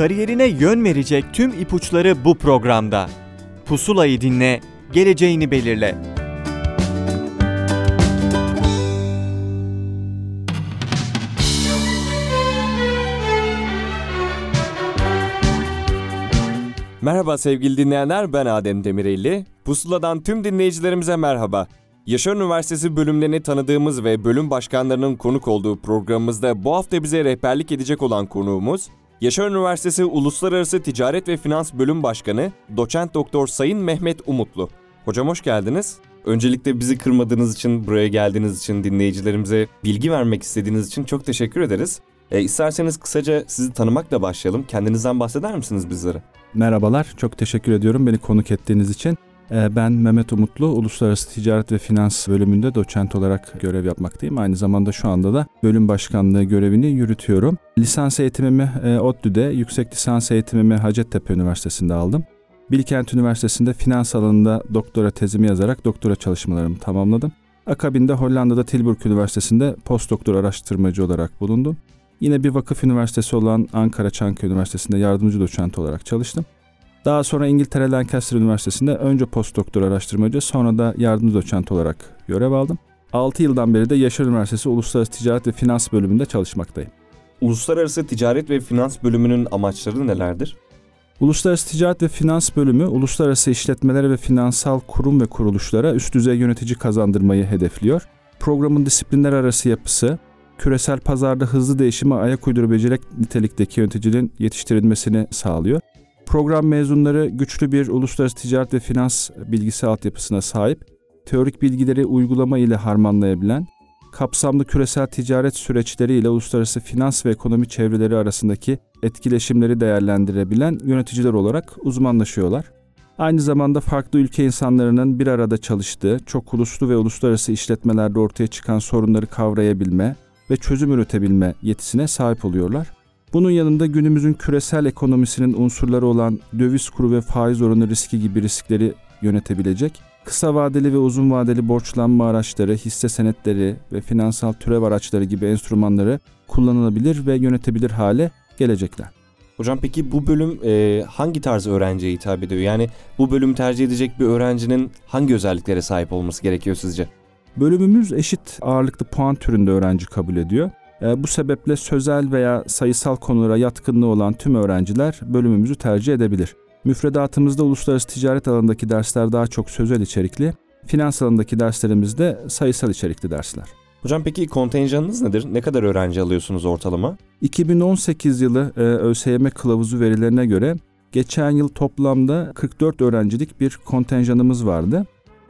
Kariyerine yön verecek tüm ipuçları bu programda. Pusulayı dinle, geleceğini belirle. Merhaba sevgili dinleyenler, ben Adem Demirelli. Pusula'dan tüm dinleyicilerimize merhaba. Yaşar Üniversitesi bölümlerini tanıdığımız ve bölüm başkanlarının konuk olduğu programımızda bu hafta bize rehberlik edecek olan konuğumuz, Yaşar Üniversitesi Uluslararası Ticaret ve Finans Bölüm Başkanı Doçent Doktor Sayın Mehmet Umutlu. Hocam hoş geldiniz. Öncelikle bizi kırmadığınız için, buraya geldiğiniz için, dinleyicilerimize bilgi vermek istediğiniz için çok teşekkür ederiz. E, isterseniz kısaca sizi tanımakla başlayalım. Kendinizden bahseder misiniz bizlere? Merhabalar, çok teşekkür ediyorum beni konuk ettiğiniz için. Ee, ben Mehmet Umutlu, Uluslararası Ticaret ve Finans bölümünde doçent olarak görev yapmaktayım. Aynı zamanda şu anda da bölüm başkanlığı görevini yürütüyorum. Lisans eğitimimi e, ODTÜ'de, yüksek lisans eğitimimi Hacettepe Üniversitesi'nde aldım. Bilkent Üniversitesi'nde finans alanında doktora tezimi yazarak doktora çalışmalarımı tamamladım. Akabinde Hollanda'da Tilburg Üniversitesi'nde postdoktor araştırmacı olarak bulundum. Yine bir vakıf üniversitesi olan Ankara Çankaya Üniversitesi'nde yardımcı doçent olarak çalıştım. Daha sonra İngiltere Lancaster Üniversitesi'nde önce postdoktor araştırmacı sonra da yardımcı doçent olarak görev aldım. 6 yıldan beri de Yaşar Üniversitesi Uluslararası Ticaret ve Finans bölümünde çalışmaktayım. Uluslararası Ticaret ve Finans bölümünün amaçları nelerdir? Uluslararası Ticaret ve Finans bölümü uluslararası işletmelere ve finansal kurum ve kuruluşlara üst düzey yönetici kazandırmayı hedefliyor. Programın disiplinler arası yapısı, küresel pazarda hızlı değişime ayak uydurabilecek nitelikteki yöneticinin yetiştirilmesini sağlıyor. Program mezunları güçlü bir uluslararası ticaret ve finans bilgisi altyapısına sahip, teorik bilgileri uygulama ile harmanlayabilen, kapsamlı küresel ticaret süreçleri ile uluslararası finans ve ekonomi çevreleri arasındaki etkileşimleri değerlendirebilen yöneticiler olarak uzmanlaşıyorlar. Aynı zamanda farklı ülke insanlarının bir arada çalıştığı, çok uluslu ve uluslararası işletmelerde ortaya çıkan sorunları kavrayabilme ve çözüm üretebilme yetisine sahip oluyorlar. Bunun yanında günümüzün küresel ekonomisinin unsurları olan döviz kuru ve faiz oranı riski gibi riskleri yönetebilecek, kısa vadeli ve uzun vadeli borçlanma araçları, hisse senetleri ve finansal türev araçları gibi enstrümanları kullanılabilir ve yönetebilir hale gelecekler. Hocam peki bu bölüm e, hangi tarz öğrenciye hitap ediyor? Yani bu bölüm tercih edecek bir öğrencinin hangi özelliklere sahip olması gerekiyor sizce? Bölümümüz eşit ağırlıklı puan türünde öğrenci kabul ediyor. E, bu sebeple sözel veya sayısal konulara yatkınlığı olan tüm öğrenciler bölümümüzü tercih edebilir. Müfredatımızda uluslararası ticaret alanındaki dersler daha çok sözel içerikli, finans alanındaki derslerimizde sayısal içerikli dersler. Hocam peki kontenjanınız nedir? Ne kadar öğrenci alıyorsunuz ortalama? 2018 yılı e, ÖSYM kılavuzu verilerine göre geçen yıl toplamda 44 öğrencilik bir kontenjanımız vardı.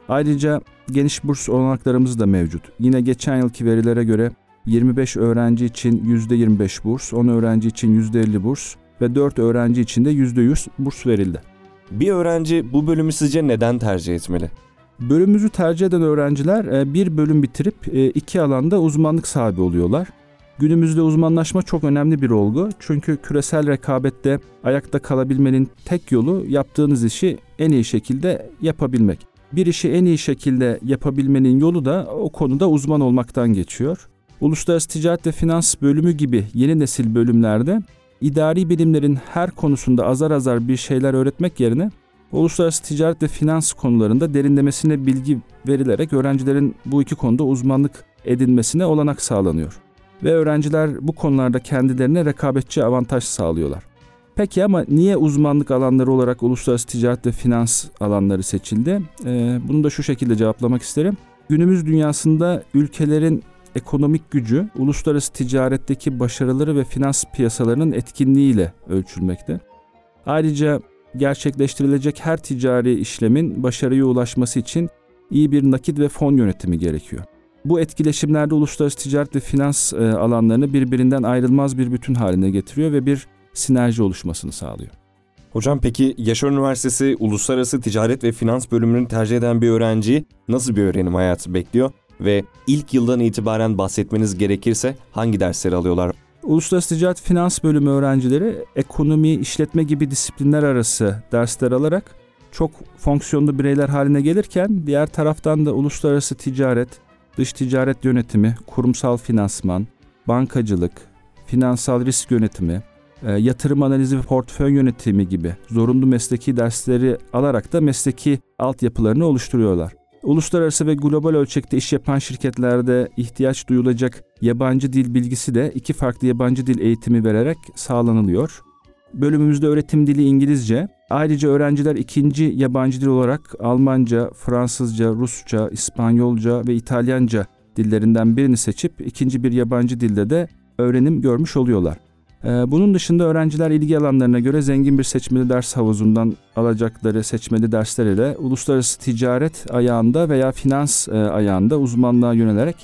Ayrıca geniş burs olanaklarımız da mevcut. Yine geçen yılki verilere göre 25 öğrenci için %25 burs, 10 öğrenci için %50 burs ve 4 öğrenci için de %100 burs verildi. Bir öğrenci bu bölümü sizce neden tercih etmeli? Bölümümüzü tercih eden öğrenciler e, bir bölüm bitirip e, iki alanda uzmanlık sahibi oluyorlar. Günümüzde uzmanlaşma çok önemli bir olgu. Çünkü küresel rekabette ayakta kalabilmenin tek yolu yaptığınız işi en iyi şekilde yapabilmek. Bir işi en iyi şekilde yapabilmenin yolu da o konuda uzman olmaktan geçiyor. Uluslararası Ticaret ve Finans bölümü gibi yeni nesil bölümlerde idari bilimlerin her konusunda azar azar bir şeyler öğretmek yerine uluslararası ticaret ve finans konularında derinlemesine bilgi verilerek öğrencilerin bu iki konuda uzmanlık edinmesine olanak sağlanıyor. Ve öğrenciler bu konularda kendilerine rekabetçi avantaj sağlıyorlar. Peki ama niye uzmanlık alanları olarak uluslararası ticaret ve finans alanları seçildi? Ee, bunu da şu şekilde cevaplamak isterim. Günümüz dünyasında ülkelerin ekonomik gücü uluslararası ticaretteki başarıları ve finans piyasalarının etkinliğiyle ölçülmekte. Ayrıca gerçekleştirilecek her ticari işlemin başarıya ulaşması için iyi bir nakit ve fon yönetimi gerekiyor. Bu etkileşimlerde uluslararası ticaret ve finans e, alanlarını birbirinden ayrılmaz bir bütün haline getiriyor ve bir sinerji oluşmasını sağlıyor. Hocam peki Yaşar Üniversitesi Uluslararası Ticaret ve Finans bölümünü tercih eden bir öğrenciyi nasıl bir öğrenim hayatı bekliyor? Ve ilk yıldan itibaren bahsetmeniz gerekirse hangi dersleri alıyorlar? Uluslararası Ticaret Finans bölümü öğrencileri ekonomi, işletme gibi disiplinler arası dersler alarak çok fonksiyonlu bireyler haline gelirken diğer taraftan da uluslararası ticaret, dış ticaret yönetimi, kurumsal finansman, bankacılık, finansal risk yönetimi, e, yatırım analizi ve portföy yönetimi gibi zorunlu mesleki dersleri alarak da mesleki altyapılarını oluşturuyorlar. Uluslararası ve global ölçekte iş yapan şirketlerde ihtiyaç duyulacak yabancı dil bilgisi de iki farklı yabancı dil eğitimi vererek sağlanılıyor. Bölümümüzde öğretim dili İngilizce. Ayrıca öğrenciler ikinci yabancı dil olarak Almanca, Fransızca, Rusça, İspanyolca ve İtalyanca dillerinden birini seçip ikinci bir yabancı dilde de öğrenim görmüş oluyorlar. Ee, bunun dışında öğrenciler ilgi alanlarına göre zengin bir seçmeli ders havuzundan alacakları seçmeli dersler ile uluslararası ticaret ayağında veya finans e, ayağında uzmanlığa yönelerek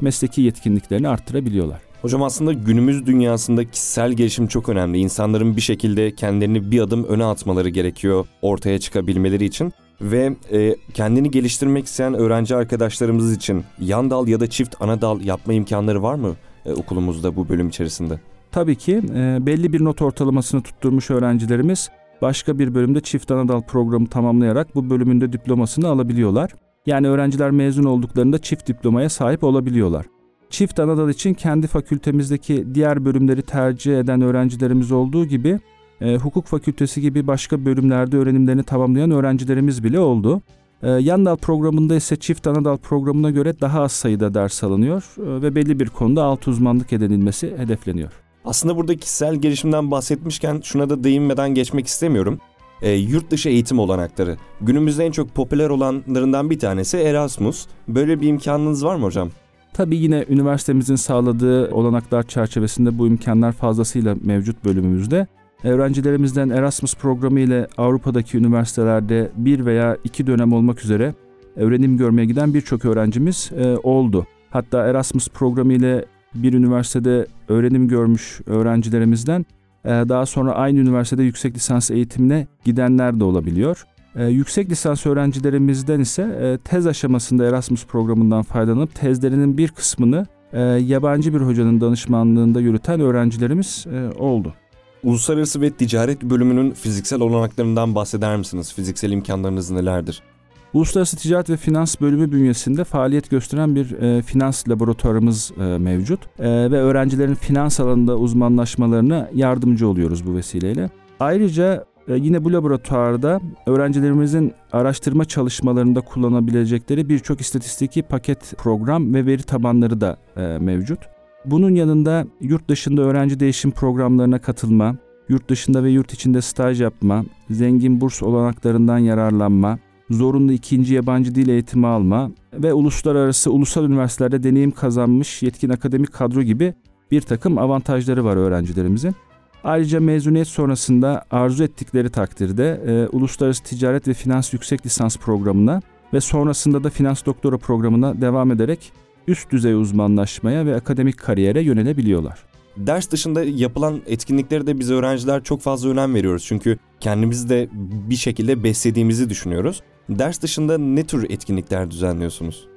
mesleki yetkinliklerini arttırabiliyorlar. Hocam aslında günümüz dünyasında kişisel gelişim çok önemli. İnsanların bir şekilde kendilerini bir adım öne atmaları gerekiyor ortaya çıkabilmeleri için. Ve e, kendini geliştirmek isteyen öğrenci arkadaşlarımız için yan dal ya da çift ana dal yapma imkanları var mı e, okulumuzda bu bölüm içerisinde? Tabii ki e, belli bir not ortalamasını tutturmuş öğrencilerimiz başka bir bölümde çift anadal programı tamamlayarak bu bölümünde diplomasını alabiliyorlar. Yani öğrenciler mezun olduklarında çift diplomaya sahip olabiliyorlar. Çift anadal için kendi fakültemizdeki diğer bölümleri tercih eden öğrencilerimiz olduğu gibi e, hukuk fakültesi gibi başka bölümlerde öğrenimlerini tamamlayan öğrencilerimiz bile oldu. E, yan dal programında ise çift anadal programına göre daha az sayıda ders alınıyor e, ve belli bir konuda alt uzmanlık edinilmesi hedefleniyor. Aslında burada kişisel gelişimden bahsetmişken şuna da değinmeden geçmek istemiyorum. E, yurt dışı eğitim olanakları. Günümüzde en çok popüler olanlarından bir tanesi Erasmus. Böyle bir imkanınız var mı hocam? Tabii yine üniversitemizin sağladığı olanaklar çerçevesinde bu imkanlar fazlasıyla mevcut bölümümüzde. Öğrencilerimizden Erasmus programı ile Avrupa'daki üniversitelerde bir veya iki dönem olmak üzere öğrenim görmeye giden birçok öğrencimiz e, oldu. Hatta Erasmus programı ile bir üniversitede öğrenim görmüş öğrencilerimizden e, daha sonra aynı üniversitede yüksek lisans eğitimine gidenler de olabiliyor. E, yüksek lisans öğrencilerimizden ise e, tez aşamasında Erasmus programından faydalanıp tezlerinin bir kısmını yabancı bir hocanın danışmanlığında yürüten öğrencilerimiz oldu. Uluslararası ve Ticaret bölümünün fiziksel olanaklarından bahseder misiniz? Fiziksel imkanlarınız nelerdir? Uluslararası Ticaret ve Finans bölümü bünyesinde faaliyet gösteren bir e, finans laboratuvarımız e, mevcut e, ve öğrencilerin finans alanında uzmanlaşmalarına yardımcı oluyoruz bu vesileyle. Ayrıca e, yine bu laboratuvarda öğrencilerimizin araştırma çalışmalarında kullanabilecekleri birçok istatistiki paket program ve veri tabanları da e, mevcut. Bunun yanında yurt dışında öğrenci değişim programlarına katılma, yurt dışında ve yurt içinde staj yapma, zengin burs olanaklarından yararlanma, zorunlu ikinci yabancı dil eğitimi alma ve uluslararası ulusal üniversitelerde deneyim kazanmış yetkin akademik kadro gibi bir takım avantajları var öğrencilerimizin. Ayrıca mezuniyet sonrasında arzu ettikleri takdirde e, Uluslararası Ticaret ve Finans Yüksek Lisans programına ve sonrasında da Finans Doktora programına devam ederek üst düzey uzmanlaşmaya ve akademik kariyere yönelebiliyorlar. Ders dışında yapılan etkinliklere de biz öğrenciler çok fazla önem veriyoruz. Çünkü kendimizi de bir şekilde beslediğimizi düşünüyoruz. Ders dışında ne tür etkinlikler düzenliyorsunuz?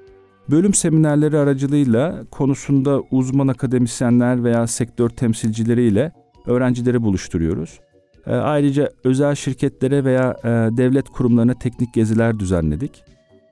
Bölüm seminerleri aracılığıyla konusunda uzman akademisyenler veya sektör temsilcileriyle öğrencileri buluşturuyoruz. E, ayrıca özel şirketlere veya e, devlet kurumlarına teknik geziler düzenledik.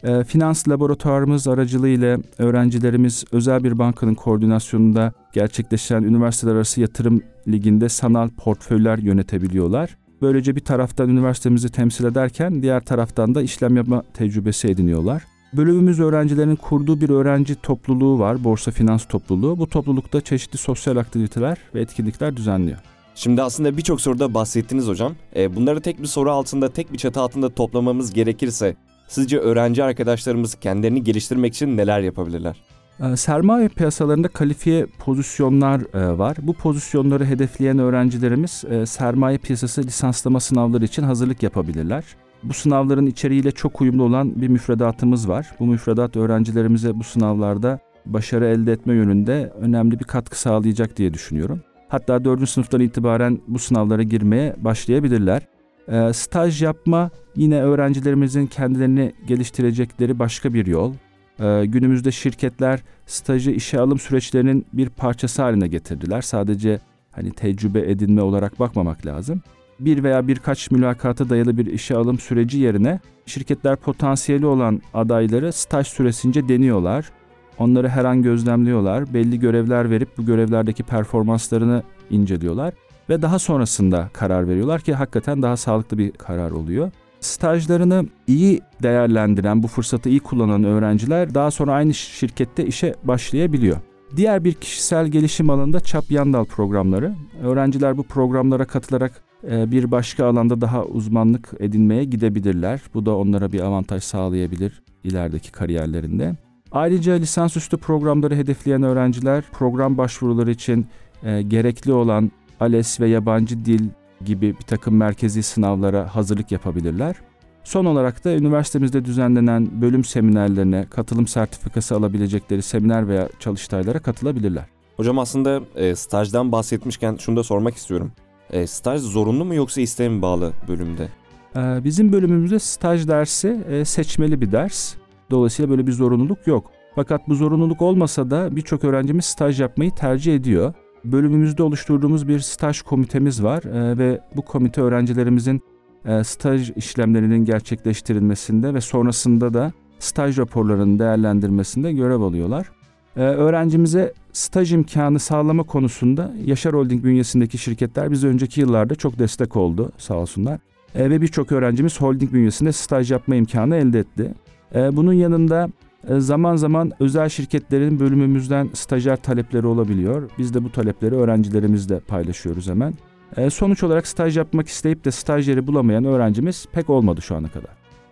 E, finans laboratuvarımız aracılığıyla öğrencilerimiz özel bir bankanın koordinasyonunda gerçekleşen üniversiteler arası yatırım liginde sanal portföyler yönetebiliyorlar. Böylece bir taraftan üniversitemizi temsil ederken diğer taraftan da işlem yapma tecrübesi ediniyorlar. Bölümümüz öğrencilerin kurduğu bir öğrenci topluluğu var, Borsa Finans Topluluğu. Bu toplulukta çeşitli sosyal aktiviteler ve etkinlikler düzenliyor. Şimdi aslında birçok soruda bahsettiniz hocam. E, bunları tek bir soru altında, tek bir çatı altında toplamamız gerekirse sizce öğrenci arkadaşlarımız kendilerini geliştirmek için neler yapabilirler? Ee, sermaye piyasalarında kalifiye pozisyonlar e, var. Bu pozisyonları hedefleyen öğrencilerimiz e, sermaye piyasası lisanslama sınavları için hazırlık yapabilirler. Bu sınavların içeriğiyle çok uyumlu olan bir müfredatımız var. Bu müfredat öğrencilerimize bu sınavlarda başarı elde etme yönünde önemli bir katkı sağlayacak diye düşünüyorum. Hatta 4. sınıftan itibaren bu sınavlara girmeye başlayabilirler. E, staj yapma yine öğrencilerimizin kendilerini geliştirecekleri başka bir yol. Ee, günümüzde şirketler stajı işe alım süreçlerinin bir parçası haline getirdiler. Sadece hani tecrübe edinme olarak bakmamak lazım. Bir veya birkaç mülakata dayalı bir işe alım süreci yerine şirketler potansiyeli olan adayları staj süresince deniyorlar. Onları her an gözlemliyorlar. Belli görevler verip bu görevlerdeki performanslarını inceliyorlar. ve daha sonrasında karar veriyorlar ki hakikaten daha sağlıklı bir karar oluyor. Stajlarını iyi değerlendiren, bu fırsatı iyi kullanan öğrenciler daha sonra aynı şirkette işe başlayabiliyor. Diğer bir kişisel gelişim alanında çap yandal programları. Öğrenciler bu programlara katılarak e, bir başka alanda daha uzmanlık edinmeye gidebilirler. Bu da onlara bir avantaj sağlayabilir ilerideki kariyerlerinde. Ayrıca lisansüstü programları hedefleyen öğrenciler program başvuruları için e, gerekli olan ALES ve yabancı dil gibi bir takım merkezi sınavlara hazırlık yapabilirler. Son olarak da üniversitemizde düzenlenen bölüm seminerlerine katılım sertifikası alabilecekleri seminer veya çalıştaylara katılabilirler. Hocam aslında e, stajdan bahsetmişken şunu da sormak istiyorum. E, staj zorunlu mu yoksa isteğe mi bağlı bölümde? Ee, bizim bölümümüzde staj dersi e, seçmeli bir ders. Dolayısıyla böyle bir zorunluluk yok. Fakat bu zorunluluk olmasa da birçok öğrencimiz staj yapmayı tercih ediyor. Bölümümüzde oluşturduğumuz bir staj komitemiz var e, ve bu komite öğrencilerimizin e, staj işlemlerinin gerçekleştirilmesinde ve sonrasında da staj raporlarının değerlendirmesinde görev alıyorlar. E, öğrencimize staj imkanı sağlama konusunda Yaşar Holding bünyesindeki şirketler bize önceki yıllarda çok destek oldu sağ olsunlar. E, ve birçok öğrencimiz holding bünyesinde staj yapma imkanı elde etti. E, bunun yanında zaman zaman özel şirketlerin bölümümüzden stajyer talepleri olabiliyor. Biz de bu talepleri öğrencilerimizle paylaşıyoruz hemen. E, sonuç olarak staj yapmak isteyip de stajyeri bulamayan öğrencimiz pek olmadı şu ana kadar.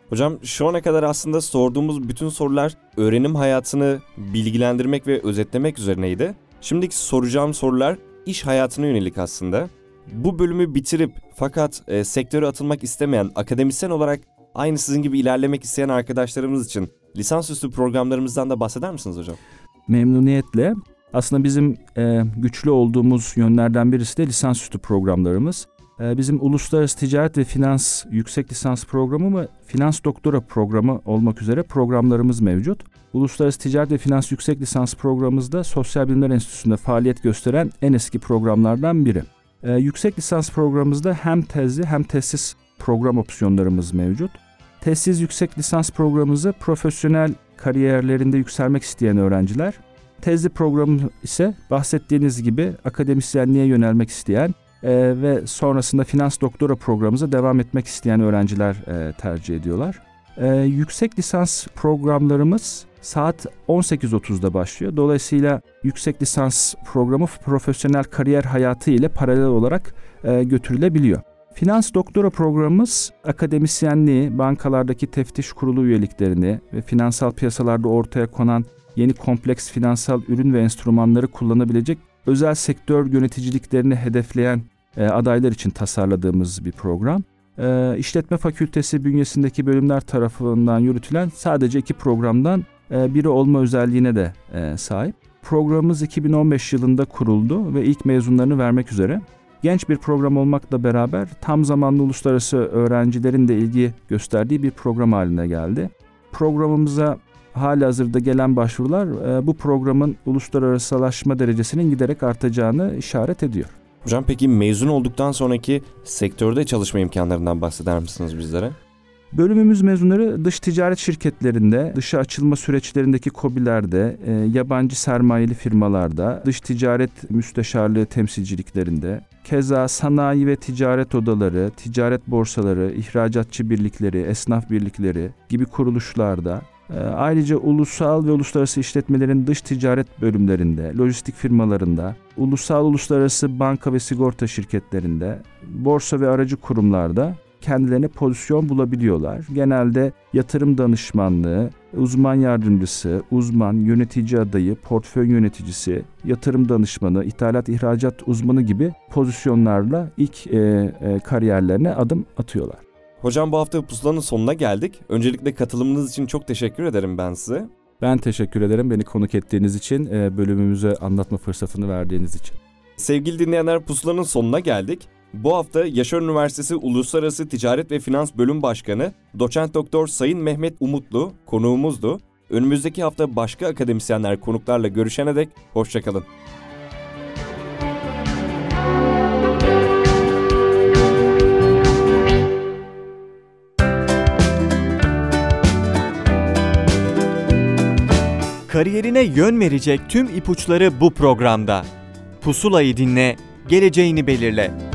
Hocam şu ana kadar aslında sorduğumuz bütün sorular öğrenim hayatını bilgilendirmek ve özetlemek üzerineydi. Şimdiki soracağım sorular iş hayatına yönelik aslında. Bu bölümü bitirip fakat e, sektöre atılmak istemeyen akademisyen olarak aynı sizin gibi ilerlemek isteyen arkadaşlarımız için lisansüstü programlarımızdan da bahseder misiniz hocam? Memnuniyetle. Aslında bizim e, güçlü olduğumuz yönlerden birisi de lisansüstü programlarımız. E, bizim Uluslararası Ticaret ve Finans Yüksek Lisans Programı ve Finans Doktora Programı olmak üzere programlarımız mevcut. Uluslararası Ticaret ve Finans Yüksek Lisans Programımızda Sosyal Bilimler Enstitüsü'nde faaliyet gösteren en eski programlardan biri. E, yüksek lisans programımızda hem tezli hem tezsiz program opsiyonlarımız mevcut. Tezsiz yüksek lisans programımızı profesyonel kariyerlerinde yükselmek isteyen öğrenciler, tezli programı ise bahsettiğiniz gibi akademisyenliğe yönelmek isteyen e, ve sonrasında finans doktora programımıza devam etmek isteyen öğrenciler e, tercih ediyorlar. E, yüksek lisans programlarımız saat 18.30'da başlıyor. Dolayısıyla yüksek lisans programı profesyonel kariyer hayatı ile paralel olarak e, götürülebiliyor. Finans doktora programımız akademisyenliği, bankalardaki teftiş kurulu üyeliklerini ve finansal piyasalarda ortaya konan yeni kompleks finansal ürün ve enstrümanları kullanabilecek özel sektör yöneticiliklerini hedefleyen e, adaylar için tasarladığımız bir program. E, işletme Fakültesi bünyesindeki bölümler tarafından yürütülen sadece iki programdan e, biri olma özelliğine de e, sahip. Programımız 2015 yılında kuruldu ve ilk mezunlarını vermek üzere. Genç bir program olmakla beraber tam zamanlı uluslararası öğrencilerin de ilgi gösterdiği bir program haline geldi. Programımıza hali hazırda gelen başvurular e, bu programın uluslararasılaşma derecesinin giderek artacağını işaret ediyor. Hocam peki mezun olduktan sonraki sektörde çalışma imkanlarından bahseder misiniz bizlere? Bölümümüz mezunları dış ticaret şirketlerinde, dışa açılma süreçlerindeki kobilerde, e, yabancı sermayeli firmalarda, dış ticaret müsteşarlığı temsilciliklerinde, keza sanayi ve ticaret odaları, ticaret borsaları, ihracatçı birlikleri, esnaf birlikleri gibi kuruluşlarda, e, ayrıca ulusal ve uluslararası işletmelerin dış ticaret bölümlerinde, lojistik firmalarında, ulusal uluslararası banka ve sigorta şirketlerinde, borsa ve aracı kurumlarda kendilerine pozisyon bulabiliyorlar. Genelde yatırım danışmanlığı, uzman yardımcısı, uzman, yönetici adayı, portföy yöneticisi, yatırım danışmanı, ithalat ihracat uzmanı gibi pozisyonlarla ilk e, e, kariyerlerine adım atıyorlar. Hocam bu hafta pusulanın sonuna geldik. Öncelikle katılımınız için çok teşekkür ederim ben size. Ben teşekkür ederim beni konuk ettiğiniz için, e, bölümümüze anlatma fırsatını verdiğiniz için. Sevgili dinleyenler pusulanın sonuna geldik. Bu hafta Yaşar Üniversitesi Uluslararası Ticaret ve Finans Bölüm Başkanı Doçent Doktor Sayın Mehmet Umutlu konuğumuzdu. Önümüzdeki hafta başka akademisyenler konuklarla görüşene dek hoşçakalın. Kariyerine yön verecek tüm ipuçları bu programda. Pusulayı dinle, geleceğini belirle.